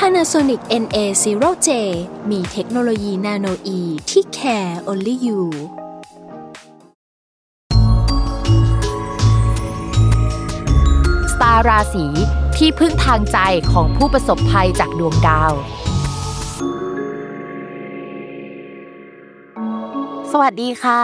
Panasonic NA0J มีเทคโนโลยีนาโนอีที่ care only you สตาร์ราศีที่พึ่งทางใจของผู้ประสบภัยจากดวงดาว วัสดีค่ะ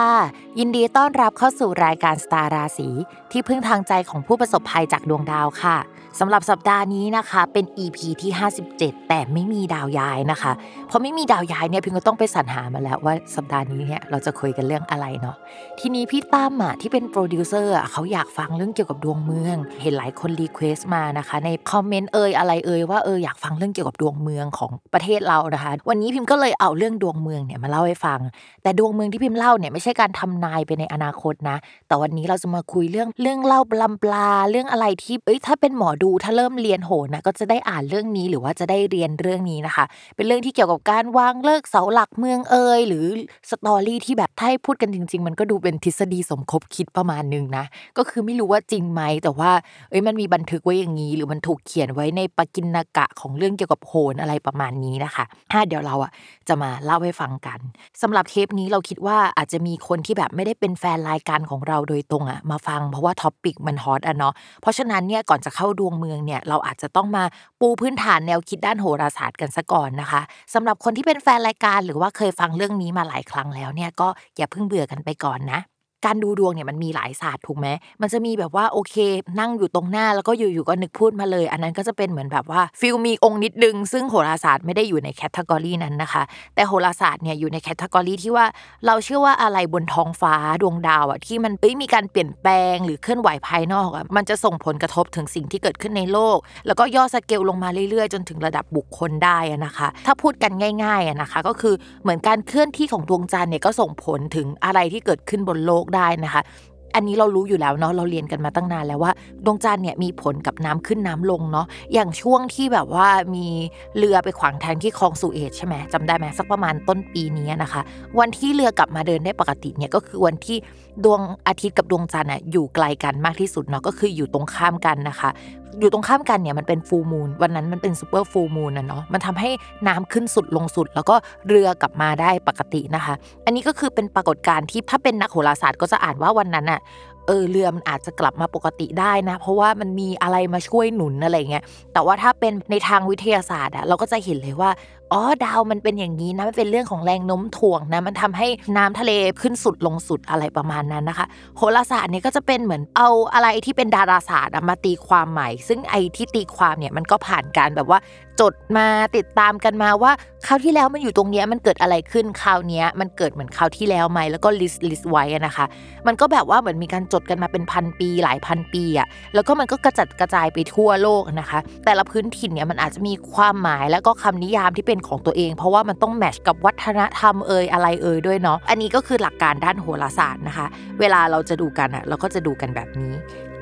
ยินดีต้อนรับเข้าสู่รายการสตาร์ราศีที่พึ่งทางใจของผู้ประสบภัยจากดวงดาวค่ะสำหรับสัปดาห์นี้นะคะ เป็น EP ที่ 57 แต่ไม่มีดาวย้ายนะคะ เพราะไม่มีดาวย้ายเนี่ยพิมพ์ก็ต้องไปสรรหามาแล้วว่าสัปดาห์นี้เนี่ยเราจะคุยกันเรื่องอะไรเนาะทีนี้พี่ตั้มอะที่เป็นโปรดิวเซอร์อะเขาอยากฟังเรื่องเกี่ยวกับดวงเมือง เห็นหลายคน request มานะคะ ใน comment เอ่ยอะไรเอ่ยว่าเอออยากฟังเรื่องเกี่ยวกับดวงเมืองของประเทศเรานะคะ วันนี้พิมพ์ก็เลยเอาเรื่องดวงเมืองเนี่ยมาเล่าให้ฟัง แต่ดวงเมืองที่พิมเล่าเนี่ยไม่ใช่การทำนายไปในอนาคตนะ แต่วันนี้เราจะมาคุยเรื่องเรื่องเล่าบลำปลาเรื่องอะไรที่เอ้ยถ้าเป็นหมอดูถ้าเริ่มเรียนโหนะก็จะได้อ่านเรื่องนี้หรือว่าจะได้เรียนเรื่องนี้นะคะ เป็นเรื่องที่เกี่ยวกับการวางเลิกเสาหลักเมืองเอยหรือสตอรี่ที่แบบถ้าให้พูดกันจริง ๆ มันก็ดูเป็นทฤษฎีสมคบคิดประมาณนึงนะก็คือไม่รู้ว่าจริงไหมแต่ว่าเอ้ยมันมีบันทึกไว้อย่างนี้ หรือมันถูกเขียนไว้ในปกินกะของเรื่องเกี่ยวกับโหนอะไรประมาณนี้นะคะถ้าเดี๋ยวเราอะจะมาเล่าให้ฟังกันสำหรับเทปนี้เราคิดว่าอาจจะมีคนที่แบบไม่ได้เป็นแฟนรายการของเราโดยตรงอะมาฟัง เพราะว่า topic มัน hot อะเนาะเพราะฉะนั้นเนี่ยก่อนจะเข้าดวงเมืองเนี่ยเราอาจจะต้องมาปูพื้นฐานแนวคิดด้านโหราศาสตร์กันซะก่อนนะคะสำหรับคนที่เป็นแฟนรายการหรือว่าเคยฟังเรื่องนี้มาหลายครั้งแล้วเนี่ยก็อย่าเพิ่งเบื่อกันไปก่อนนะ การดูดวงเนี่ยมันมีหลายศาสตร์ถูกไหมมันจะมีแบบว่าโอเค นั่งอยู่ตรงหน้าแล้วก็อยู่ๆก็นึกพูดมาเลย อันนั้นก็จะเป็นเหมือนแบบว่า feel มีองค์นิดนึง ซึ่งโหราศาสตร์ไม่ได้อยู่ใน category นั้นนะคะ แต่โหราศาสตร์เนี่ยอยู่ในแคตตากรีที่ว่าเราเชื่อว่าอะไรบนท้องฟ้าดวงดาวอะที่มันมีการเปลี่ยนแปลงหรือเคลื่อนไหวภายนอกอะมันจะส่งผลกระทบถึงสิ่งที่เกิดขึ้นในโลก แล้วก็ย่อสเกลลงมาเรื่อยๆ จนถึงระดับบุคคลได้นะคะ ถ้าพูดกันง่ายๆนะคะ ก็คือเหมือนการเคลื่อนที่ของดวงจันทร์เนี่ยก็ส่งผลถึงอะไรที่เกิดขึ้นบนโลกได้นะคะ อันนี้เรารู้อยู่แล้วเนาะเราเรียนกันมาตั้งนานแล้วว่า ดวงจันทร์เนี่ยมีผลกับน้ำขึ้นน้ำลงเนาะอย่างช่วงที่แบบว่ามีเรือไปขวางทางที่คลองสุเอตใช่ไหมจำได้ไหมสักประมาณต้นปีนี้นะคะ วันที่เรือกลับมาเดินได้ปกติเนี่ยก็คือวันที่ ดวงอาทิตย์กับดวงจันทร์อยู่ไกลกันมากที่สุดเนาะก็คืออยู่ตรงข้ามกันนะคะ อยู่ตรงข้ามกันเนี่ยมันเป็นฟูมูลวันนั้นมันเป็นซูเปอร์ฟูมูลนะเนาะมันทำให้น้ำขึ้นสุดลงสุด แล้วก็เรือกลับมาได้ปกตินะคะ อันนี้ก็คือเป็นปรากฏการณ์ที่ถ้าเป็นนักโหราศาสตร์ก็จะอ่านว่าวันนั้นอะเออหรือมันอาจจะกลับมาปกติได้นะ เพราะว่ามันมีอะไรมาช่วยหนุนอะไรเงี้ยแต่ว่าถ้าเป็นในทางวิทยาศาสตร์อะเราก็จะเห็นเลยว่า อ๋อ ดาวมันเป็นอย่างนี้นะ มันเป็นเรื่องของแรงโน้มถ่วงนะ มันทำให้น้ำทะเลขึ้นสุดลงสุดอะไรประมาณนั้นนะคะ โหราศาสตร์นี่ก็จะเป็นเหมือนเอาอะไรที่เป็นดาราศาสตร์มาตีความใหม่ ซึ่งไอ้ที่ตีความเนี่ยมันก็ผ่านการแบบว่าจดมาติดตามกันมาว่าคราวที่แล้วมันอยู่ตรงนี้มันเกิดอะไรขึ้นคราวนี้มันเกิดเหมือนคราวที่แล้วไหมแล้วก็ list list ไว้นะคะ มันก็แบบว่าเหมือนมีการจดกันมาเป็นพันปีหลายพันปีอะแล้วก็มันก็กระจัดกระจายไปทั่วโลกนะคะ แต่ละพื้นถิ่นเนี่ยมันอาจจะมีความหมายแล้วก็คำนิยามที่เป็นของตัวเอง เพราะว่ามันต้องแมชกับวัฒนธรรมเอ่ยอะไรเอ่ยด้วยเนาะอันนี้ก็คือหลักการด้านโหราศาสตร์นะคะ เวลาเราจะดูกันอะเราก็จะดูกันแบบนี้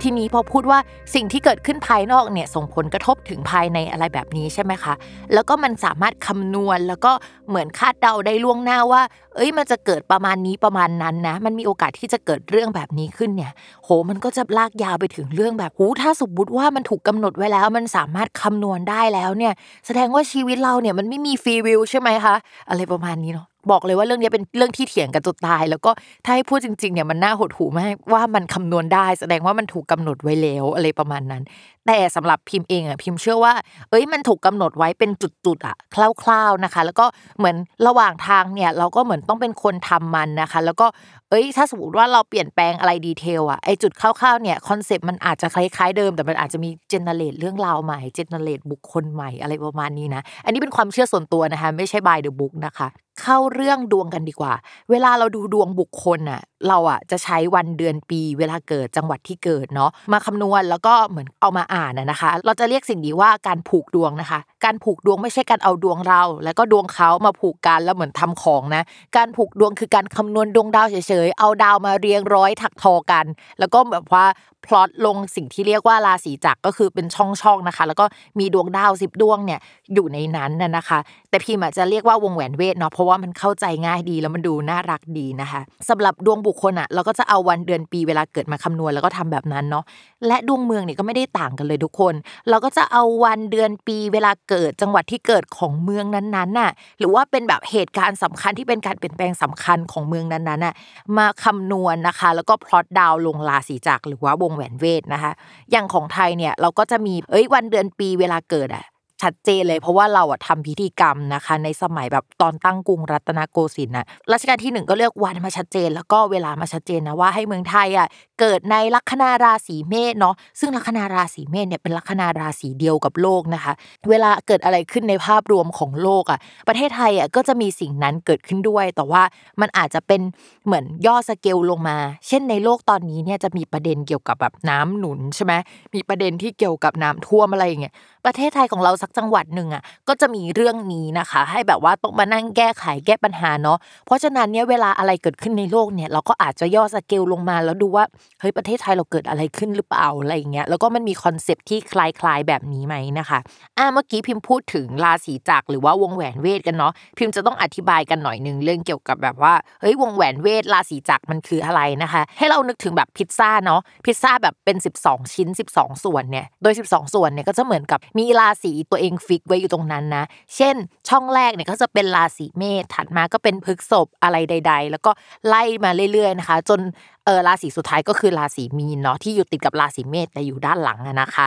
ทีนี้พอพูดว่าสิ่งที่เกิดขึ้นภายนอกเนี่ยส่งผลกระทบถึงภายในอะไรแบบนี้ใช่ไหมคะ แล้วก็มันสามารถคำนวณแล้วก็เหมือนคาดเดาได้ล่วงหน้าว่าเอ้ยมันจะเกิดประมาณนี้ประมาณนั้นนะ มันมีโอกาสที่จะเกิดเรื่องแบบนี้ขึ้นเนี่ย โห มันก็จะลากยาวไปถึงเรื่องแบบหูถ้าสมมติว่ามันถูกกาหนดไว้แล้ว มันสามารถคำนวณได้แล้วเนี่ย แสดงว่าชีวิตเราเนี่ยมันไม่มีฟรีวิวใช่ไหมคะอะไรประมาณนี้เนาะบอกเลยว่าเรื่องนี้เป็นเรื่องที่เถียงกันจนตาย แล้วก็ถ้าให้พูดจริงๆเนี่ยมันน่าหดหูมากว่ามันคำนวณได้ แสดงว่ามันถูกกาหนดไว้แล้วอะไรประมาณนั้น แต่สำหรับพิมพ์เองอะพิมพ์เชื่อว่า เอ้ยมันถูกกำหนดไว้เป็นจุดๆอะคร่าวๆนะคะ แล้วก็เหมือนระหว่างทางเนี่ยเราก็เหมือนต้องเป็นคนทำมันนะคะ แล้วก็เอ้ย ถ้าสมมติว่าเราเปลี่ยนแปลงอะไร detail อะไอ้จุดคร่าวๆเนี่ย concept มันอาจจะคล้ายๆเดิมแต่มันอาจจะมี generate เรื่องราวใหม่ generate บุคคลใหม่อะไรประมาณนี้นะ อันนี้เป็นความเชื่อส่วนตัวนะคะ ไม่ใช่ by the book นะคะ เข้าเรื่องดวงกันดีกว่า เวลาเราดูดวงบุคคลอะ เราอะจะใช้วันเดือนปี เวลาเกิดจังหวัดที่เกิดเนาะมาคำนวณแล้วก็เหมือนเอามาอ่านนะคะ เราจะเรียกสิ่งนี้ว่าการผูกดวงนะคะ การผูกดวงไม่ใช่การเอาดวงเรา แล้วก็ดวงเขามาผูกกันแล้วเหมือนทำของนะ การผูกดวงคือการคำนวณดวงดาวเฉยๆเอาดาวมาเรียงร้อยถักทอกัน แล้วก็แบบว่าพลอตลงสิ่งที่เรียกว่าราศีจักรก็คือเป็นช่องๆนะคะ แล้วก็มีดวงดาวสิบดวงเนี่ยอยู่ในนั้นน่ะนะคะ แต่พิมอาจจะเรียกว่าวงแหวนเวทเนาะเพราะว่ามันเข้าใจง่ายดีแล้วมันดูน่ารักดีนะคะสำหรับดวงบุคคลอะเราก็จะเอาวันเดือนปีเวลาเกิดมาคำนวณแล้วก็ทำแบบนั้นเนาะและดวงเมืองเนี่ยก็ไม่ได้ต่างกันเลยทุกคน เราก็จะเอาวันเดือนปีเวลาเกิดจังหวัดที่เกิดของเมืองนั้นๆน่ะหรือว่าเป็นแบบเหตุการณ์สำคัญที่เป็นการเปลี่ยนแปลงสำคัญของเมืองนั้นๆน่ะมาคำนวณนะคะ แล้วก็พลอตดาวลงราศีจักรหรือว่าวงแหวนเวทนะคะ อย่างของไทยเนี่ยเราก็จะมีเอ้ยวันเดือนปีเวลาเกิดอะ ชัดเจนเลย เพราะว่าเราอะทำพิธีกรรมนะคะ ในสมัยแบบตอนตั้งกรุงรัตนโกสินทร์นะรัชกาลที่หนึ่งก็เลือกวันมาชัดเจน แล้วก็เวลามาชัดเจนนะว่าให้เมืองไทยอะเกิดในลัคนาราศีเมษเนาะซึ่งลัคนาราศีเมษเนี่ยเป็นลัคนาราศีเดียวกับโลกนะคะ เวลาเกิดอะไรขึ้นในภาพรวมของโลกอะประเทศไทยอะก็จะมีสิ่งนั้นเกิดขึ้นด้วย แต่ว่ามันอาจจะเป็นเหมือนย่อสเกลลงมา เช่นในโลกตอนนี้เนี่ยจะมีประเด็นเกี่ยวกับแบบน้ำหนุนใช่ไหมมีประเด็นที่เกี่ยวกับน้ำท่วมอะไรอย่างเงี้ยประเทศไทยของเราสักจังหวัดหนึ่งอะก็จะมีเรื่องนี้นะคะ ให้แบบว่าต้องมานั่งแก้ไขแก้ปัญหาเนาะเพราะฉะนั้นเนี่ยเวลาอะไรเกิดขึ้นในโลกเนี่ยเราก็อาจจะย่อสเกลลงมา แล้วดูว่าเฮ้ยประเทศไทยเราเกิดอะไรขึ้นหรือเปล่าอะไรอย่างเงี้ยแล้วก็มันมี concept ที่คล้ายๆแบบนี้ไหมนะคะอ่าเมื่อกี้พิมพ์พูดถึงราศีจักรหรือว่าวงแหวนเวทกันเนาะพิมพ์จะต้องอธิบายกันหน่อยนึงเรื่องเกี่ยวกับแบบว่าเฮ้ยวงแหวนเวทราศีจักรมันคืออะไรนะคะ ให้เรานึกถึงแบบพิซซ่าเนาะพิซซ่าแบบเป็น 12 ชิ้น 12 ส่วนเนี่ยโดย 12 ส่วนเนี่ยก็จะเหมือนกับมีราศีตัวเองฟิกไว้อยู่ตรงนั้นนะ เช่น ช่องแรกเนี่ยก็จะเป็นราศีเมษถัดมาก็เป็นพฤกษภอะไรใด ๆ แล้วก็ไล่มาเรื่อยๆนะคะ จนเออราศีสุดท้ายก็คือราศีมีนเนาะที่อยู่ติดกับราศีเมษแต่อยู่ด้านหลังนะคะ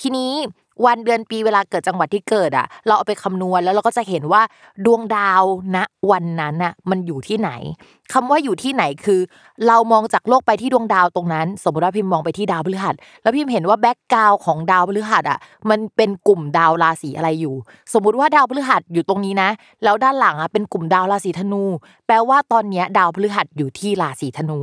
ทีนี้ วันเดือนปีเวลาเกิดจังหวัดที่เกิดอะ เราเอาไปคำนวณแล้วเราก็จะเห็นว่าดวงดาวณวันนั้นอะมันอยู่ที่ไหนคำว่าอยู่ที่ไหนคือ เรามองจากโลกไปที่ดวงดาวตรงนั้น สมมติว่าพิมพ์มองไปที่ดาวพฤหัส แล้วพิมพ์เห็นว่าแบ็กกราวของดาวพฤหัสอะมันเป็นกลุ่มดาวราศีอะไรอยู่ สมมุติว่าดาวพฤหัสอยู่ตรงนี้นะ แล้วด้านหลังอะเป็นกลุ่มดาวราศีธนู แปลว่าตอนเนี้ยดาวพฤหัสอยู่ที่ราศีธนู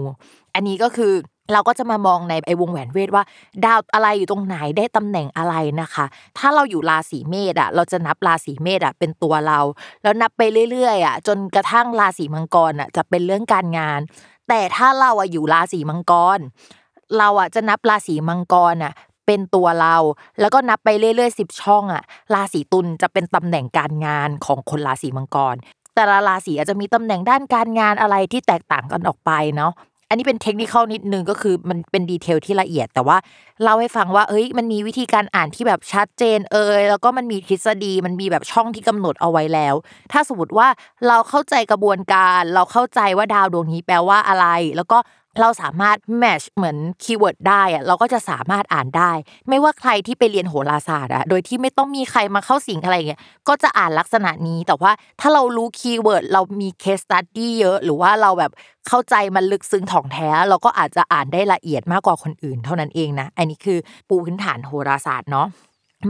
อันนี้ก็คือ เราก็จะมามองในไอ้วงแหวนเวทว่า ดาวอะไรอยู่ตรงไหนได้ตำแหน่งอะไรนะคะ ถ้าเราอยู่ราศีเมษอะเราจะนับราศีเมษอะเป็นตัวเรา แล้วนับไปเรื่อยๆอะจนกระทั่งราศีมังกรอะจะเป็นเรื่องการงาน แต่ถ้าเราอะอยู่ราศีมังกร เราอะจะนับราศีมังกรอะเป็นตัวเรา แล้วก็นับไปเรื่อยๆสิบช่องอะราศีตุลจะเป็นตำแหน่งการงานของคนราศีมังกรแต่ละราศีอาจจะมีตำแหน่งด้านการงานอะไรที่แตกต่างกันออกไปเนาะ อันนี้เป็นเทคนิคนิดนึงก็คือมันเป็น detail ที่ละเอียด แต่ว่าเล่าให้ฟังว่าเฮ้ยมันมีวิธีการอ่านที่แบบชัดเจนเอ่ยแล้วก็มันมีทฤษฎีมันมีแบบช่องที่กำหนดเอาไว้แล้ว ถ้าสมมติว่าเราเข้าใจกระบวนการ เราเข้าใจว่าดาวดวงนี้แปลว่าอะไร แล้วก็เราสามารถ match เหมือน keyword ได้อะเราก็จะสามารถอ่านได้ ไม่ว่าใครที่ไปเรียนโหราศาสตร์อะโดยที่ไม่ต้องมีใครมาเข้าสิงอะไรเงี้ยก็จะอ่านลักษณะนี้แต่ว่าถ้าเรารู้ keyword เรามี case study เยอะ หรือว่าเราแบบเข้าใจมันลึกซึ้งถ่องแท้ เราก็อาจจะอ่านได้ละเอียดมากกว่าคนอื่น เท่านั้นเองนะอันนี้คือปูพื้นฐานโหราศาสตร์เนาะ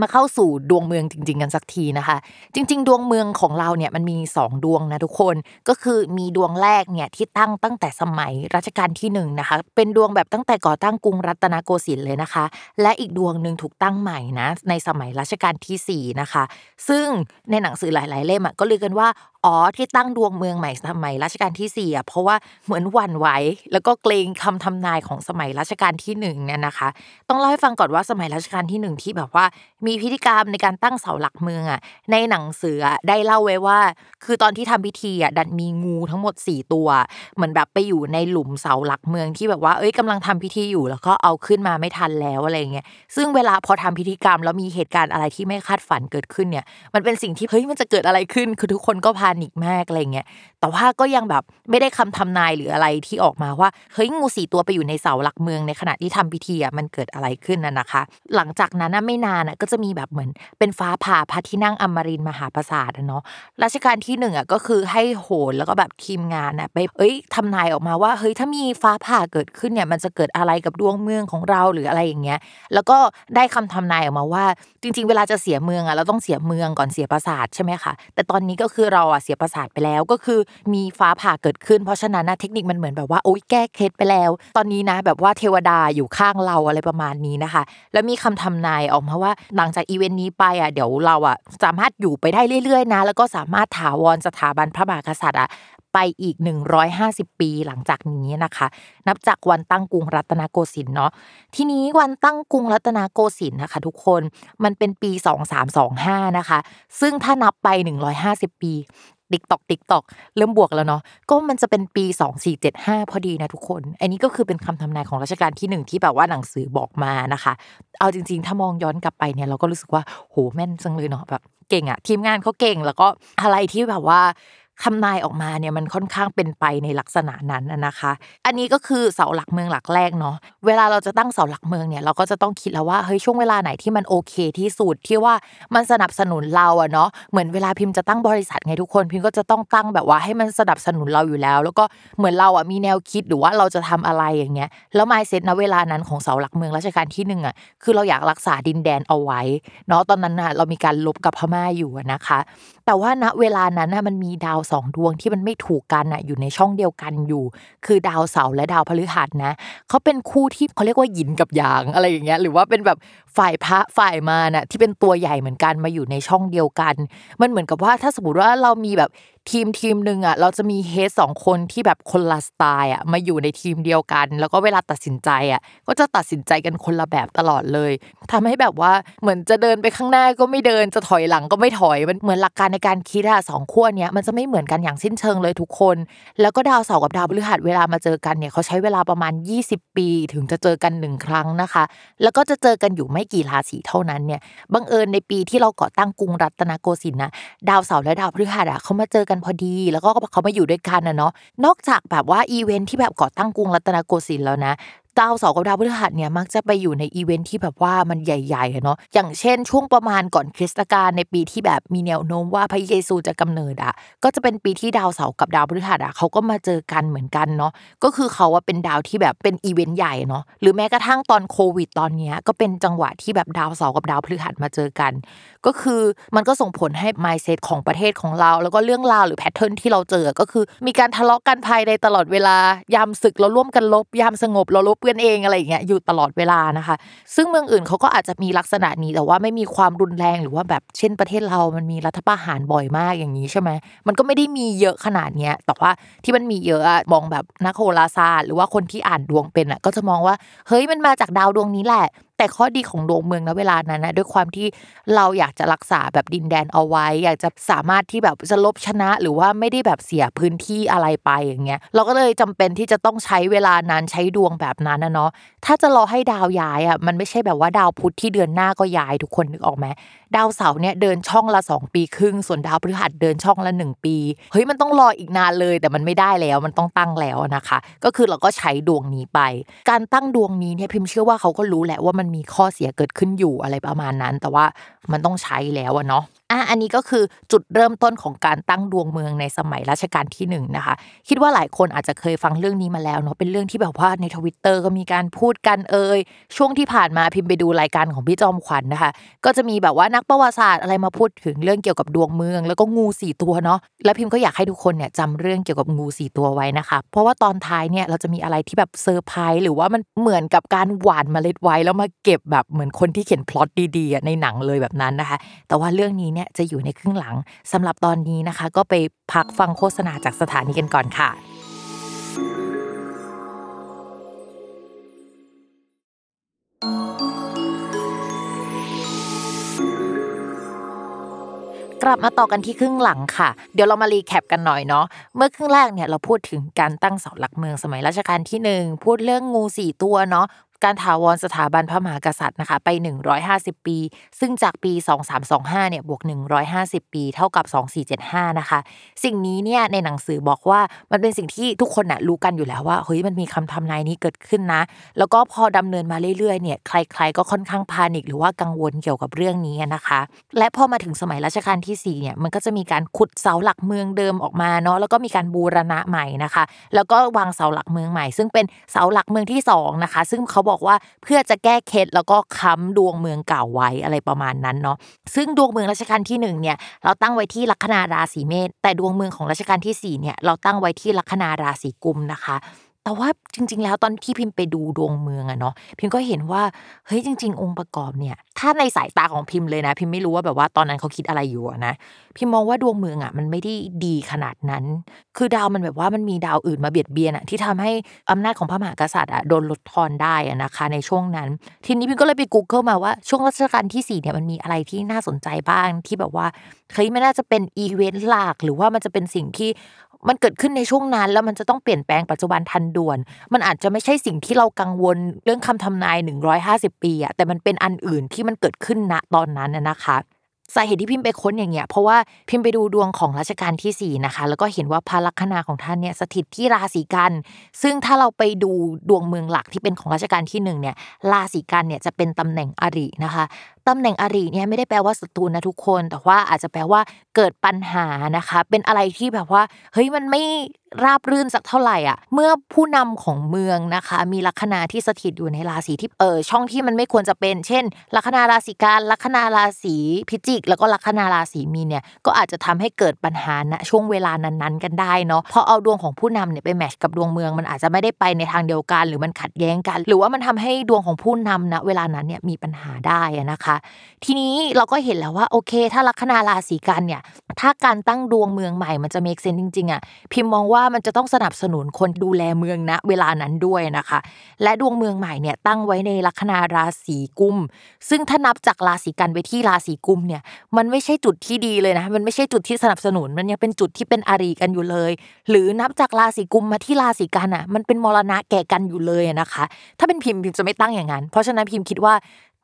มาเข้าสู่ดวงเมืองจริง ๆ กันสักทีนะคะ จริง ๆ ดวงเมืองของเราเนี่ยมันมี 2 ดวงนะทุกคนก็คือมีดวงแรกเนี่ยที่ตั้งตั้งแต่สมัยรัชกาลที่1 นะคะ เป็นดวงแบบตั้งแต่ก่อตั้งกรุงรัตนโกสินทร์เลยนะคะ และอีกดวงหนึ่งถูกตั้งใหม่นะในสมัยรัชกาลที่4นะคะ ซึ่งในหนังสือหลาย ๆ เล่มก็เรียกกันว่าอ๋อที่ตั้งดวงเมืองใหม่สมัยรัชกาลที่4อะเพราะว่าเหมือนหวั่นไหวแล้วก็เกรงคำทำนายของสมัยรัชกาลที่1เนี่ยนะคะ ต้องเล่าให้ฟังก่อนว่าสมัยรัชกาลที่1ที่แบบว่า มีพิธีกรรมในการตั้งเสาหลักเมืองอะ ในหนังสือได้เล่าไว้ว่า คือตอนที่ทำพิธีอะดันมีงูทั้งหมด 4 ตัว เหมือนแบบไปอยู่ในหลุมเสาหลักเมืองที่แบบว่าเอ้ยกำลังทำพิธีอยู่แล้วก็เอาขึ้นมาไม่ทันแล้วอะไรเงี้ยซึ่งเวลาพอทำพิธีกรรมแล้วมีเหตุการณ์อะไรที่ไม่คาดฝันเกิดขึ้นเนี่ย มันเป็นสิ่งที่เฮ้ยมันจะเกิดอะไรขึ้น คือทุกคนก็พานิกมากอะไรเงี้ยแต่ว่าก็ยังแบบไม่ได้คำทำนายหรืออะไรที่ออกมาว่าเฮ้ยงูสี่ตัวไปอยู่ในเสาหลักเมืองในขณะที่ทำพิธีอะมันเกิดอะไรขึ้นน่ะนะคะ หลังจากนั้นไม่นานอะก็จะมีแบบเหมือนเป็นฟ้าผ่าพระที่นั่งอมรินมหาปราสาทเนาะรัชกาลที่หนึ่งอะก็คือให้โหนแล้วก็แบบทีมงานอะไปเอ้ยทำนายออกมาว่าเฮ้ยถ้ามีฟ้าผ่าเกิดขึ้นเนี่ยมันจะเกิดอะไรกับดวงเมืองของเราหรืออะไรอย่างเงี้ย แล้วก็ได้คำทำนายออกมาว่า จริง ๆ เวลาจะเสียเมืองอะเราต้องเสียเมืองก่อนเสียปราสาทใช่ไหมคะแต่ตอนนี้ก็คือเราอะเสียประสาทไปแล้ว ก็คือมีฟ้าผ่าเกิดขึ้น เพราะฉะนั้นนะเทคนิคมันเหมือนแบบว่าโอ๊ยแก้เคล็ดไปแล้ว ตอนนี้นะ แบบว่าเทวดาอยู่ข้างเราอะไรประมาณนี้นะคะ แล้วมีคำทำนายออกมาว่าหลังจากอีเวนต์นี้ไปอะเดี๋ยวเราอะสามารถอยู่ไปได้เรื่อยๆนะ แล้วก็สามารถถาวรสถาบันพระมหากษัตริย์อะ ไปอีก 150 ปีหลังจากนี้นะคะ นับจากวันตั้งกรุงรัตนโกสินทร์เนาะทีนี้วันตั้งกรุงรัตนโกสินทร์นะคะ ทุกคนมันเป็นปี 2325 นะคะ ซึ่งถ้านับไป 150 ปี tick tock tick tock เริ่มบวกแล้วเนาะก็มันจะเป็นปี 2475 พอดีนะทุกคน อันนี้ก็คือเป็นคำทำนายของรัชกาลที่หนึ่งที่แบบว่าหนังสือบอกมานะคะ เอาจริง ๆ ถ้ามองย้อนกลับไปเนี่ยเราก็รู้สึกว่าโหแม่นจังเลยเนาะแบบเก่งอะทีมงานเขาเก่งแล้วก็อะไรที่แบบว่า ทำนายออกมาเนี่ยมันค่อนข้างเป็นไปในลักษณะนั้นนะคะ อันนี้ก็คือเสาหลักเมืองหลักแรกเนาะเวลาเราจะตั้งเสาหลักเมืองเนี่ยเราก็จะต้องคิดแล้วว่าเฮ้ยช่วงเวลาไหนที่มันโอเคที่สุดที่ว่ามันสนับสนุนเราอะเนาะเหมือนเวลาพิมพ์จะตั้งบริษัทไงทุกคนพิมพ์ก็จะต้องตั้งแบบว่าให้มันสนับสนุนเราอยู่แล้ว แล้วก็เหมือนเราอะมีแนวคิดหรือว่าเราจะทำอะไรอย่างเงี้ยแล้วมาเซ็ตณเวลานั้นของเสาหลักเมืองรัชกาลที่หนึ่งอะคือเราอยากรักษาดินแดนเอาไว้เนาะตอนนั้นน่ะเรามีการลบกับพม่าอยู่นะคะ แต่ว่าณเวลานั้นน่ะมันมีดาวสองดวงที่มันไม่ถูกกันอะอยู่ในช่องเดียวกันอยู่ คือดาวเสาร์และดาวพฤหัสนะเขาเป็นคู่ที่เขาเรียกว่าหยินกับหยางอะไรอย่างเงี้ยหรือว่าเป็นแบบฝ่ายพระฝ่ายมานะที่เป็นตัวใหญ่เหมือนกันมาอยู่ในช่องเดียวกัน มันเหมือนกับว่าถ้าสมมติว่าเรามีแบบทีมทีมหนึ่งอะเราจะมีเฮดสองคนที่แบบคนละสไตล์อะมาอยู่ในทีมเดียวกัน แล้วก็เวลาตัดสินใจอะก็จะตัดสินใจกันคนละแบบตลอดเลยทำให้แบบว่าเหมือนจะเดินไปข้างหน้าก็ไม่เดินจะถอยหลังก็ไม่ถอยมันเหมือนหลักการในการคิดอะสองขั้วเนี้ยมันจะไม่เหมือนกันอย่างสิ้นเชิงเลยทุกคน แล้วก็ดาวเสาร์กับดาวพฤหัสเวลามาเจอกันเนี่ยเขาใช้เวลาประมาณ 20 ปี ถึงจะเจอกันหนึ่งครั้งนะคะ แล้วก็จะเจอกันอยู่ไม่กี่ราศีเท่านั้นเนี่ยบังเอิญในปีที่เราก่อตั้งกรุงรัตนโกสินทร์นะดาวเสาร์และดาวพฤหัสอะเขามาเจอกันพอดี แล้วก็เขามาอยู่ด้วยกันนะเนาะนอกจากแบบว่าอีเวนท์ที่แบบก่อตั้งกรุงรัตนโกสินทร์แล้วนะ ดาวเสาร์กับดาวพฤหัสเนี่ยมักจะไปอยู่ในอีเวนท์ที่แบบว่ามันใหญ่ๆเนาะอย่างเช่น ช่วงประมาณก่อนคริสตกาลในปีที่แบบมีแนวโน้มว่าพระเยซูจะกำเนิดอะก็จะเป็นปีที่ดาวเสาร์กับดาวพฤหัสอะเขาก็มาเจอกันเหมือนกันเนาะก็คือเขาว่าเป็นดาวที่แบบเป็นอีเวนต์ใหญ่เนาะหรือแม้กระทั่งตอนโควิดตอนเนี้ยก็เป็นจังหวะที่แบบดาวเสาร์กับดาวพฤหัสมาเจอกัน ก็คือมันก็ส่งผลให้ mindset ของประเทศของเรา แล้วก็เรื่องราวหรือ pattern ที่เราเจอก็คือ มีการทะเลาะกันภายในตลอดเวลายามศึกเราร่วมกันลบยามสงบเราลบกันเองอะไรอย่างเงี้ยอยู่ตลอดเวลานะคะ ซึ่งเมืองอื่นเขาก็อาจจะมีลักษณะนี้แต่ว่าไม่มีความรุนแรงหรือว่าแบบเช่นประเทศเรามันมีรัฐประหารบ่อยมากอย่างนี้ใช่ไหมมันก็ไม่ได้มีเยอะขนาดเนี้ยแต่ว่าที่มันมีเยอะมองแบบนักโหราศาสตร์หรือว่าคนที่อ่านดวงเป็นอะก็จะมองว่าเฮ้ยมันมาจากดาวดวงนี้แหละ แต่ข้อดีของดวงเมืองณเวลานั้นนะด้วยความที่เราอยากจะรักษาแบบดินแดนเอาไว้ อยากจะสามารถที่แบบจะลบชนะหรือว่าไม่ได้แบบเสียพื้นที่อะไรไปอย่างเงี้ยเราก็เลยจำเป็นที่จะต้องใช้เวลานานใช้ดวงแบบนั้นนะเนาะถ้าจะรอให้ดาวย้ายอะมันไม่ใช่แบบว่าดาวพุธที่เดือนหน้าก็ย้ายทุกคนนึกออกไหมดาวเสาร์เนี่ยเดินช่องละ 2 ปีครึ่ง ส่วนดาวพฤหัสเดินช่องละ 1 ปีเฮ้ยมันต้องรออีกนานเลย แต่มันไม่ได้แล้วมันต้องตั้งแล้วนะคะ ก็คือเราก็ใช้ดวงนี้ไป การตั้งดวงนี้เนี่ยพิมเชื่อว่าเขาก็รู้แหละว่ามันมีข้อเสียเกิดขึ้นอยู่อะไรประมาณนั้น แต่ว่ามันต้องใช้แล้วอะเนาะ อะอันนี้ก็คือจุดเริ่มต้นของการตั้งดวงเมืองในสมัยรัชกาลที่1นนะคะ คิดว่าหลายคนอาจจะเคยฟังเรื่องนี้มาแล้วเนาะเป็นเรื่องที่แบบว่าในทวิตเตอร์ก็มีการพูดกันเอ่ยช่วงที่ผ่านมาพิมพ์ไปดูรายการของพี่จอมขวัญนะคะ ก็จะมีแบบว่านักประวัติศาสตร์อะไรมาพูดถึงเรื่องเกี่ยวกับดวงเมือง แล้วก็งูสี่ตัวเนาะแล้วพิมพ์ก็อยากให้ทุกคนเนี่ยจำเรื่องเกี่ยวกับงูสี่ตัวไว้นะคะ เพราะว่าตอนท้ายเนี่ยเราจะมีอะไรที่แบบเซอร์ไพรส์หรือว่ามันเหมือนกับการหว่านเมล็ดไว้แล้วมาเก็บแบบเหมือนคนที่เขียนพล็อตดีๆในหนังเลยแบบนั้นนะคะ แต่ว่าเรื่องนี้เนี่ยจะอยู่ในครึ่งหลังสำหรับตอนนี้นะคะ ก็ไปพักฟังโฆษณาจากสถานีกันก่อนค่ะกลับมาต่อกันที่ครึ่งหลังค่ะ เดี๋ยวเรามารีแคปกันหน่อยเนาะ เมื่อครึ่งแรกเนี่ยเราพูดถึงการตั้งเสาหลักเมืองสมัยรัชกาลที่หนึ่งพูดเรื่องงูสี่ตัวเนาะ การถาวรสถาบันพระมหากษัตริย์นะคะไป 150 ปี ซึ่งจากปี 2325เนี่ยบวก 150 ปีเท่ากับ 2475นะคะสิ่งนี้เนี่ยในหนังสือบอกว่ามันเป็นสิ่งที่ทุกคนน่ะรู้กันอยู่แล้วว่าเฮ้ยมันมีคำทำนายนี้เกิดขึ้นนะ แล้วก็พอดำเนินมาเรื่อยๆเนี่ยใคร ๆ ก็ค่อนข้างพานิกหรือว่ากังวลเกี่ยวกับเรื่องนี้นะคะ และพอมาถึงสมัยรัชกาลที่4เนี่ยมันก็จะมีการขุดเสาหลักเมืองเดิมออกมาเนาะแล้วก็มีการบูรณะใหม่นะคะ แล้วก็วางเสาหลักเมืองใหม่ ซึ่งเป็นเสาหลักเมืองที่สองนะคะซึ่งเขาบอกว่าเพื่อจะแก้เคล็ดแล้วก็ค้ำดวงเมืองเก่าไว้อะไรประมาณนั้นเนาะซึ่งดวงเมืองรัชกาลที่หนึ่งเนี่ยเราตั้งไว้ที่ลัคนาราศีเมษแต่ดวงเมืองของรัชกาลที่สี่เนี่ยเราตั้งไว้ที่ลัคนาราศีกุมนะคะ แต่ว่าจริง ๆ แล้วตอนที่พิมพ์ไปดูดวงเมืองอะเนาะพิมพ์ก็เห็นว่าเฮ้ยจริง ๆ องค์ประกอบเนี่ย ถ้าในสายตาของพิมพ์เลยนะ พิมพ์ไม่รู้ว่าแบบว่าตอนนั้นเขาคิดอะไรอยู่นะพิมพ์มองว่าดวงเมืองอะมันไม่ได้ดีขนาดนั้น คือดาวมันแบบว่ามันมีดาวอื่นมาเบียดเบียนอะที่ทำให้อำนาจของพระมหากษัตริย์อะโดนลดทอนได้อะนะคะ ในช่วงนั้น ทีนี้พิมพ์ก็เลยไป Google มาว่าช่วงรัชกาลที่4เนี่ยมันมีอะไรที่น่าสนใจบ้างที่แบบว่าเฮ้ยไม่น่าจะเป็นอีเวนต์หลักหรือว่ามันจะเป็นสิ่งที่ มันเกิดขึ้นในช่วงนั้น แล้วมันจะต้องเปลี่ยนแปลงปัจจุบันทันด่วน มันอาจจะไม่ใช่สิ่งที่เรากังวลเรื่องคำทำนาย 150 ปีอะแต่มันเป็นอันอื่นที่มันเกิดขึ้นณตอนนั้นนะคะ สาเหตุที่พิมพ์ไปค้นอย่างเงี้ยเพราะว่าพิมพ์ไปดูดวงของรัชกาลที่4นะคะแล้วก็เห็นว่าพาลัคนาของท่านเนี่ยสถิตที่ราศีกัน ซึ่งถ้าเราไปดูดวงเมืองหลักที่เป็นของรัชกาลที่1เนี่ยราศีกันเนี่ยจะเป็นตำแหน่งอรินะคะตำแหน่งอริเนี่ยไม่ได้แปลว่าศัตรูนะทุกคน แต่ว่าอาจจะแปลว่าเกิดปัญหานะคะ เป็นอะไรที่แบบว่าเฮ้ยมันไม่ ราบรื่นสักเท่าไหร่อะ เมื่อผู้นำของเมืองนะคะ มีลัคนาที่สถิตอยู่ในราศีที่เออช่องที่มันไม่ควรจะเป็น เช่น ลัคนาราศีกันลัคนาราศีพิจิก แล้วก็ลัคนาราศีมีเนี่ยก็อาจจะทำให้เกิดปัญหาณช่วงเวลานั้นๆ กันได้เนาะพอเอาดวงของผู้นำเนี่ยไปแมชกับดวงเมืองมันอาจจะไม่ได้ไปในทางเดียวกัน หรือมันขัดแย้งกัน หรือว่ามันทำให้ดวงของผู้นำณเวลานั้นเนี่ยมีปัญหาได้นะคะ ทีนี้เราก็เห็นแล้วว่าโอเค ถ้าลัคนาราศีกันเนี่ยถ้าการตั้งดวงเมืองใหม่มันจะเมกเซนจริงๆอะพิมพ์มองว่าามันจะต้องสนับสนุนคนดูแลเมืองณเวลานั้นด้วยนะคะ และดวงเมืองใหม่เนี่ยตั้งไว้ในลัคนาราศีกุมภ์ ซึ่งถ้านับจากราศีกันย์ไปที่ราศีกุมภ์เนี่ยมันไม่ใช่จุดที่ดีเลยนะ มันไม่ใช่จุดที่สนับสนุนมันยังเป็นจุดที่เป็นอริกันอยู่เลย หรือนับจากราศีกุมภ์มาที่ราศีกันย์อะ มันเป็นมรณะแก่กันอยู่เลยนะคะ ถ้าเป็นพิมพ์พิมพ์จะไม่ตั้งอย่างนั้น เพราะฉะนั้นพิมพ์คิดว่า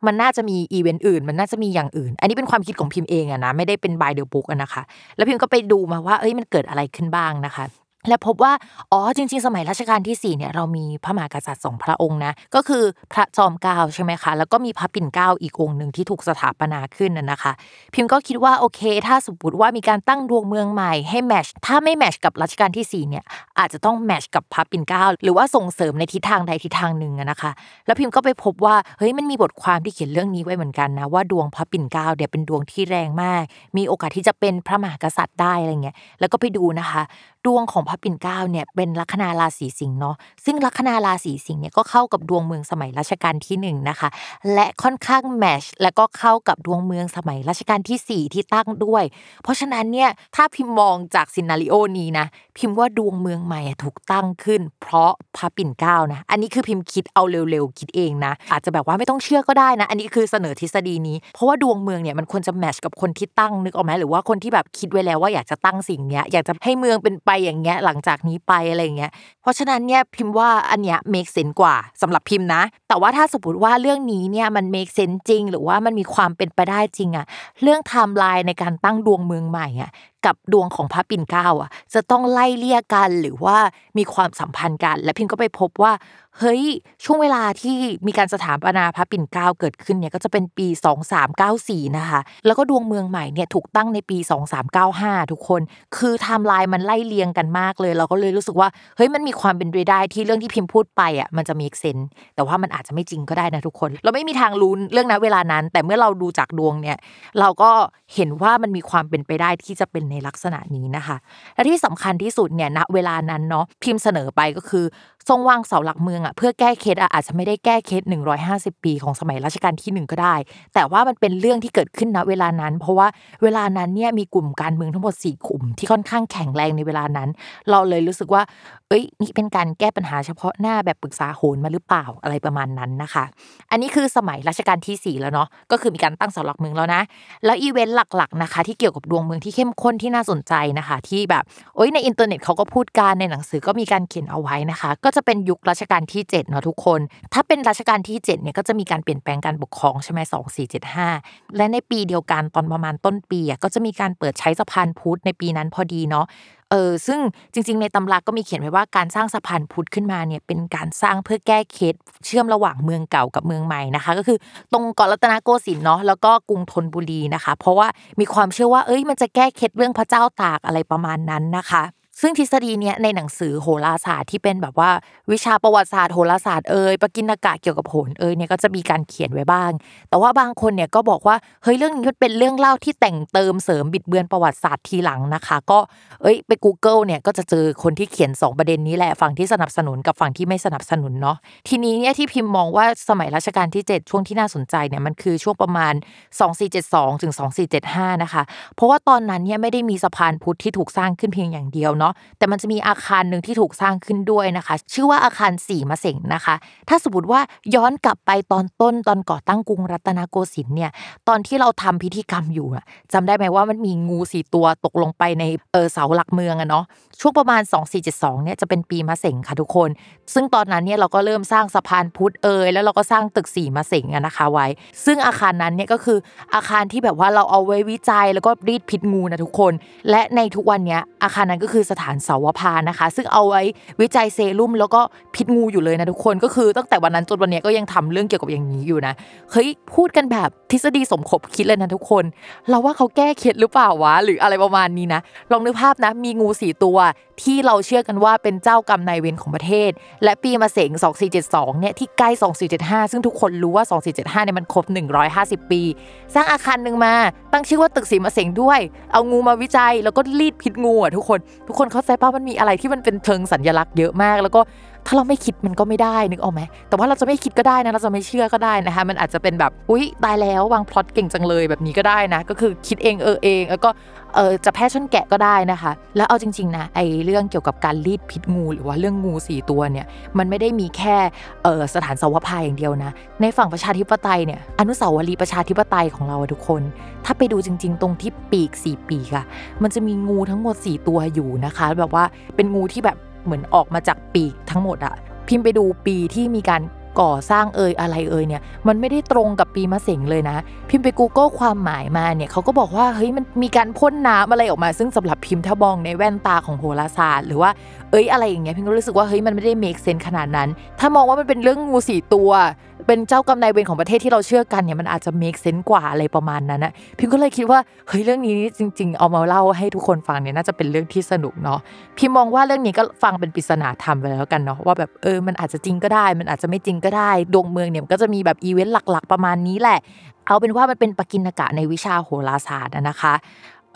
มันน่าจะมีอีเวนต์อื่น มันน่าจะมีอย่างอื่น อันนี้เป็นความคิดของพิมพ์เองอะนะ ไม่ได้เป็น by the book นะคะ แล้วพิมพ์ก็ไปดูมาว่า เอ้ย มันเกิดอะไรขึ้นบ้างนะคะ และพบว่า อ๋อ จริง ๆ สมัยรัชกาลที่4เนี่ยเรามีพระมหากษัตริย์สองพระองค์นะ ก็คือพระจอมเกล้าใช่ไหมคะ แล้วก็มีพระปิ่นเกล้าอีกองค์หนึ่งที่ถูกสถาปนาขึ้นน่ะนะคะ พิมพ์ก็คิดว่าโอเค ถ้าสมมติว่ามีการตั้งดวงเมืองใหม่ให้แมชถ้าไม่แมชกับรัชกาลที่4เนี่ยอาจจะต้องแมชกับพระปิ่นเกล้าหรือว่าส่งเสริมในทิศทางใดทิศทางหนึ่งนะคะ แล้วพิมพ์ก็ไปพบว่าเฮ้ยมันมีบทความที่เขียนเรื่องนี้ไว้เหมือนกันนะว่าดวงพระปิ่นเกล้าเนี่ยเป็นดวงที่แรงมาก มีโอกาสที่จะเป็นพระมหากษัตริย์ได้อะไรเงี้ยแล้วก็ไปดูนะคะ ดวงของพระปิ่นเกล้าเนี่ยเป็นลัคนาราศีสิงห์เนาะซึ่งลัคนาราศีสิงห์เนี่ยก็เข้ากับดวงเมืองสมัยรัชกาลที่1นนะคะและค่อนข้างแมชและก็เข้ากับดวงเมืองสมัยรัชกาลที่ 4 ที่ตั้งด้วย เพราะฉะนั้นเนี่ยถ้าพิมพ์มองจากซินาริโอนี้นะพิมพ์ว่าดวงเมืองใหม่ถูกตั้งขึ้น เพราะพระปิ่นเกล้านะอันนี้คือพิมพ์คิดเอาเร็วๆคิดเองนะ อาจจะแบบว่าไม่ต้องเชื่อก็ได้นะ อันนี้คือเสนอทฤษฎีนี้ เพราะว่าดวงเมืองเนี่ยมันควรจะแมชกับคนที่ตั้งนึกออกไหมหรือว่าคนที่แบบคิดไว้แล้วว่าอยากจะตั้งสิ่งเนี้ยอยากจะให้เมืองเป็นไปอย่างเงี้ยหลังจากนี้ไปอะไรเงี้ย เพราะฉะนั้นเนี่ยพิมพ์ว่าอันเนี้ย make sense กว่าสำหรับพิมพ์นะ แต่ว่าถ้าสมมติว่าเรื่องนี้เนี่ยมัน make sense จริง หรือว่ามันมีความเป็นไปได้จริงอะเรื่องไทม์ไลน์ในการตั้งดวงเมืองใหม่อะกับดวงของพระปิ่นเกล้าอะจะต้องไล่เลี่ยกันหรือว่ามีความสัมพันธ์กัน และพิมก็ไปพบว่า เฮ้ย ช่วงเวลาที่มีการสถาปนาพระปิ่นเกล้าเกิดขึ้นเนี่ยก็จะเป็นปี 2394 นะคะ แล้วก็ดวงเมืองใหม่เนี่ยถูกตั้งในปี 2395 ทุกคน คือไทม์ไลน์มันไล่เลียงกันมากเลย เราก็เลยรู้สึกว่า เฮ้ย มันมีความเป็นไปได้ที่เรื่องที่พิมพ์พูดไปอะมันจะ make sense แต่ว่ามันอาจจะไม่จริงก็ได้นะทุกคน เราไม่มีทางรู้เรื่องนั้นเวลานั้น แต่เมื่อเราดูจากดวงเนี่ย เราก็เห็นว่ามันมีความเป็นไปได้ที่จะเป็นในลักษณะนี้นะคะ และที่สำคัญที่สุดเนี่ยณเวลานั้นเนาะพิมพ์เสนอไปก็คือ ทรงวางเสาหลักเมืองอะเพื่อแก้เคล็ดอะอาจจะไม่ได้แก้เคล็ด150 ปีของสมัยรัชกาลที่1ก็ได้ แต่ว่ามันเป็นเรื่องที่เกิดขึ้นณเวลานั้น เพราะว่าเวลานั้นเนี่ยมีกลุ่มการเมืองทั้งหมด4กลุ่มที่ค่อนข้างแข็งแรงในเวลานั้น เราเลยรู้สึกว่าเอ้ยนี่เป็นการแก้ปัญหาเฉพาะหน้าแบบปรึกษาโหนมาหรือเปล่าอะไรประมาณนั้นนะคะ อันนี้คือสมัยรัชกาลที่4แล้วเนาะก็คือมีการตั้งเสาหลักเมืองแล้วนะ แล้วอีเวนต์หลักๆนะคะ ที่เกี่ยวกับดวงเมืองที่เข้มข้นที่น่าสนใจนะคะ ที่แบบโอ้ยในอินเทอร์เน็ตเขาก็พูดการในหนังสือก็มีการเขียนเอาไว้นะคะ ก็จะเป็นยุครัชกาลที่7เนาะทุกคน ถ้าเป็นรัชกาลที่7เนี่ยก็จะมีการเปลี่ยนแปลงการปกครองใช่ไหมสองสี่เจ็ดห้าและในปีเดียวกันตอนประมาณต้นปีอะก็จะมีการเปิดใช้สะพานพุทธในปีนั้นพอดีเนาะเออซึ่งจริง ๆ ในตำราก็มีเขียนไว้ว่าการสร้างสะพานพุทธขึ้นมาเนี่ยเป็นการสร้างเพื่อแก้เคสเชื่อมระหว่างเมืองเก่ากับเมืองใหม่นะคะ ก็คือตรงเกาะรัตนโกสินทร์เนาะแล้วก็กรุงธนบุรีนะคะ เพราะว่ามีความเชื่อว่าเอ้ยมันจะแก้เคสเรื่องพระเจ้าตากอะไรประมาณนั้นนะคะ ซึ่งทฤษฎีเนี้ยในหนังสือโหราศาสตร์ที่เป็นแบบว่าวิชาประวัติศาสตร์โหราศาสตร์เอ่ยปกิณกะเกี่ยวกับโหนเอ่ยเนี่ยก็จะมีการเขียนไว้บ้าง แต่ว่าบางคนเนี่ยก็บอกว่าเฮ้ยเรื่องนี้มันเป็นเรื่องเล่าที่แต่งเติมเสริมบิดเบือนประวัติศาสตร์ทีหลังนะคะ ก็เอ้ยไป Google เนี่ยก็จะเจอคนที่เขียน 2 ประเด็นนี้แหละฝั่งที่สนับสนุนกับฝั่งที่ไม่สนับสนุนเนาะทีนี้เนี่ยที่พิมพ์มองว่าสมัยรัชกาลที่ 7 ช่วงที่น่าสนใจเนี่ยมันคือช่วงประมาณ 2472ถึง2475นะคะเพราะว่าตอนนั้นเนี่ยไม่ได้มีสะพานพุทธที่ถูกสร้างขึ้นเพียงอย่างเดียวเนาะแต่มันจะมีอาคารหนึ่งที่ถูกสร้างขึ้นด้วยนะคะ ชื่อว่าอาคารสี่มะเสงนะคะ ถ้าสมมติว่าย้อนกลับไปตอนต้นตอนก่อตั้งกรุงรัตนโกสินทร์เนี่ยตอนที่เราทำพิธีกรรมอยู่อะจำได้ไหมว่ามันมีงูสี่ตัวตกลงไปในเออเสาหลักเมืองอะเนาะช่วงประมาณ 2472เนี่ยจะเป็นปีมะเสงค่ะทุกคน ซึ่งตอนนั้นเนี่ยเราก็เริ่มสร้างสะพานพุทธเอยแล้วเราก็สร้างตึกสี่มะเสงอะนะคะไว้ ซึ่งอาคารนั้นเนี่ยก็คืออาคารที่แบบว่าเราเอาไว้วิจัยแล้วก็รีดพิษงูนะทุกคน และในทุกวันเนี้ยอาคารนั้นก็คือสถานเสาวพานะคะ ซึ่งเอาไว้วิจัยเซรุ่มแล้วก็พิษงูอยู่เลยนะทุกคนก็คือตั้งแต่วันนั้นจนวันนี้ก็ยังทำเรื่องเกี่ยวกับอย่างนี้อยู่นะเฮ้ยพูดกันแบบทฤษฎีสมคบคิดเลยนะทุกคน เราว่าเขาแก้เคล็ดหรือเปล่าวะ หรืออะไรประมาณนี้นะ ลองนึกภาพนะ มีงูสี่ตัวที่เราเชื่อกันว่าเป็นเจ้ากรรมนายเวรของประเทศ และปีมะเสง2472เนี่ยที่ใกล้ 2475 ซึ่งทุกคนรู้ว่า 2475เนี่ยมันครบ 150 ปี สร้างอาคารหนึ่งมา ตั้งชื่อว่าตึกสี่มะเส็งด้วย เอางูมาวิจัยแล้วก็รีดพิษงูอะทุกคน ทุกคนเข้าใจป่ะมันมีอะไรที่มันเป็นเชิงสัญลักษณ์เยอะมาก แล้วก็ ถ้าเราไม่คิดมันก็ไม่ได้นึกออกไหมแต่ว่าเราจะไม่คิดก็ได้นะเราจะไม่เชื่อก็ได้นะคะ มันอาจจะเป็นแบบอุ๊ยตายแล้ววางพล็อตเก่งจังเลยแบบนี้ก็ได้นะ ก็คือคิดเองเออเองแล้วก็เออจับแพะชนแกะก็ได้นะคะ แล้วเอาจริงๆนะไอเรื่องเกี่ยวกับการรีดพิษงู หรือว่าเรื่องงูสี่ตัวเนี่ยมันไม่ได้มีแค่เออสถานสาวพายอย่างเดียวนะ ในฝั่งประชาธิปไตยเนี่ยอนุสาวรีย์ประชาธิปไตยของเราทุกคน ถ้าไปดูจริง ๆ ตรงที่ปีกสี่ปีกอะมันจะมีงูทั้งหมด 4 ตัวอยู่นะคะ แบบว่าเป็นงูที่แบบ เหมือนออกมาจากปีกทั้งหมดอะพิมพ์ไปดูปีที่มีการก่อสร้างเอ่ยอะไรเอ่ยเนี่ยมันไม่ได้ตรงกับปีมะเสงเลยนะ พิมพ์ไป Google ความหมายมาเนี่ยเขาก็บอกว่าเฮ้ยมันมีการพ่นน้ำอะไรออกมา ซึ่งสำหรับพิมพ์ถ้ามองในแว่นตาของโหราศาสตร์ หรือว่าเอ้ยอะไรอย่างเงี้ยพิมก็รู้สึกว่าเฮ้ยมันไม่ได้ make sense ขนาดนั้น ถ้ามองว่ามันเป็นเรื่องงูสี่ตัว เป็นเจ้ากรรมนายเวรของประเทศที่เราเชื่อกันเนี่ยมันอาจจะ make sense กว่าอะไรประมาณนั้นนะพิมก็เลยคิดว่าเฮ้ยเรื่องนี้จริง ๆ เอามาเล่าให้ทุกคนฟังเนี่ยน่าจะเป็นเรื่องที่สนุกเนาะพิมมองว่าเรื่องนี้ก็ฟังเป็นปริศนาธรรมไปแล้วกันเนาะว่าแบบเออมันอาจจะจริงก็ได้ มันอาจจะไม่จริงก็ได้ดวงเมืองเนี่ยก็จะมีแบบอีเวนต์หลัก ๆ ประมาณนี้แหละ เอาเป็นว่ามันเป็นปกิณกะในวิชาโหราศาสตร์นะคะ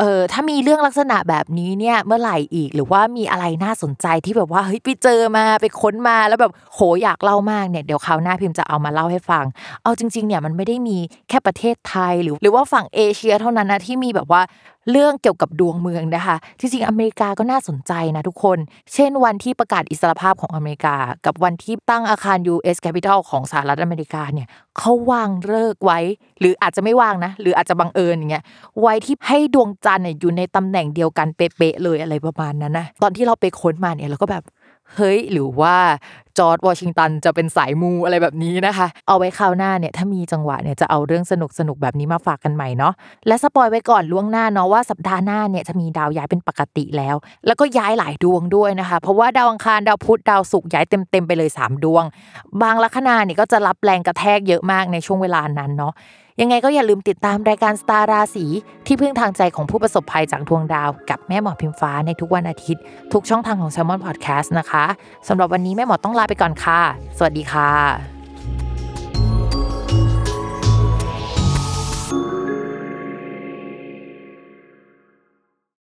เออถ้ามีเรื่องลักษณะแบบนี้เนี่ยเมื่อไหร่อีกหรือว่ามีอะไรน่าสนใจที่แบบว่าเฮ้ยไปเจอมาไปค้นมาแล้วแบบโหอยากเล่ามากเนี่ยเดี๋ยวคราวหน้าพิมพ์จะเอามาเล่าให้ฟัง เอาจริงๆเนี่ยมันไม่ได้มีแค่ประเทศไทยหรือ หรือว่าฝั่งเอเชียเท่านั้นนะที่มีแบบว่าเรื่องเกี่ยวกับดวงเมืองนะคะที่จริงอเมริกาก็น่าสนใจนะทุกคน เช่นวันที่ประกาศอิสรภาพของอเมริกา กับวันที่ตั้งอาคาร US Capitol ของสหรัฐอเมริกาเนี่ยเขาวางเลิกไว้ หรืออาจจะไม่วางนะ หรืออาจจะบังเอิญอย่างเงี้ยไว้ที่ให้ดวงจันทร์เนี่ยอยู่ในตำแหน่งเดียวกันเป๊ะๆเลยอะไรประมาณนั้นนะตอนที่เราไปค้นมาเนี่ยเราก็แบบ เฮ้ยหรือว่าจอร์จวอชิงตันจะเป็นสายมูอะไรแบบนี้นะคะ เอาไว้คราวหน้าเนี่ยถ้ามีจังหวะเนี่ยจะเอาเรื่องสนุกสนุกแบบนี้มาฝากกันใหม่เนาะและ spoil ไว้ก่อนล่วงหน้าเนาะว่าสัปดาห์หน้าเนี่ยจะมีดาวย้ายเป็นปกติแล้ว แล้วก็ย้ายหลายดวงด้วยนะคะ เพราะว่าดาวอังคารดาวพุธดาวศุกร์ย้ายเต็มๆไปเลย 3 ดวง บางลัคนาเนี่ยก็จะรับแรงกระแทกเยอะมากในช่วงเวลานั้นเนาะ ยังไงก็อย่าลืมติดตามรายการสตาร์ราศีที่พึ่งทางใจของผู้ประสบภัยจากดวงดาว กับแม่หมอพิมฟ้าในทุกวันอาทิตย์ ทุกช่องทางของ s ซ l m o n Podcast นะคะสำหรับวันนี้แม่หมอต้องลาไปก่อนค่ะ สวัสดีค่ะ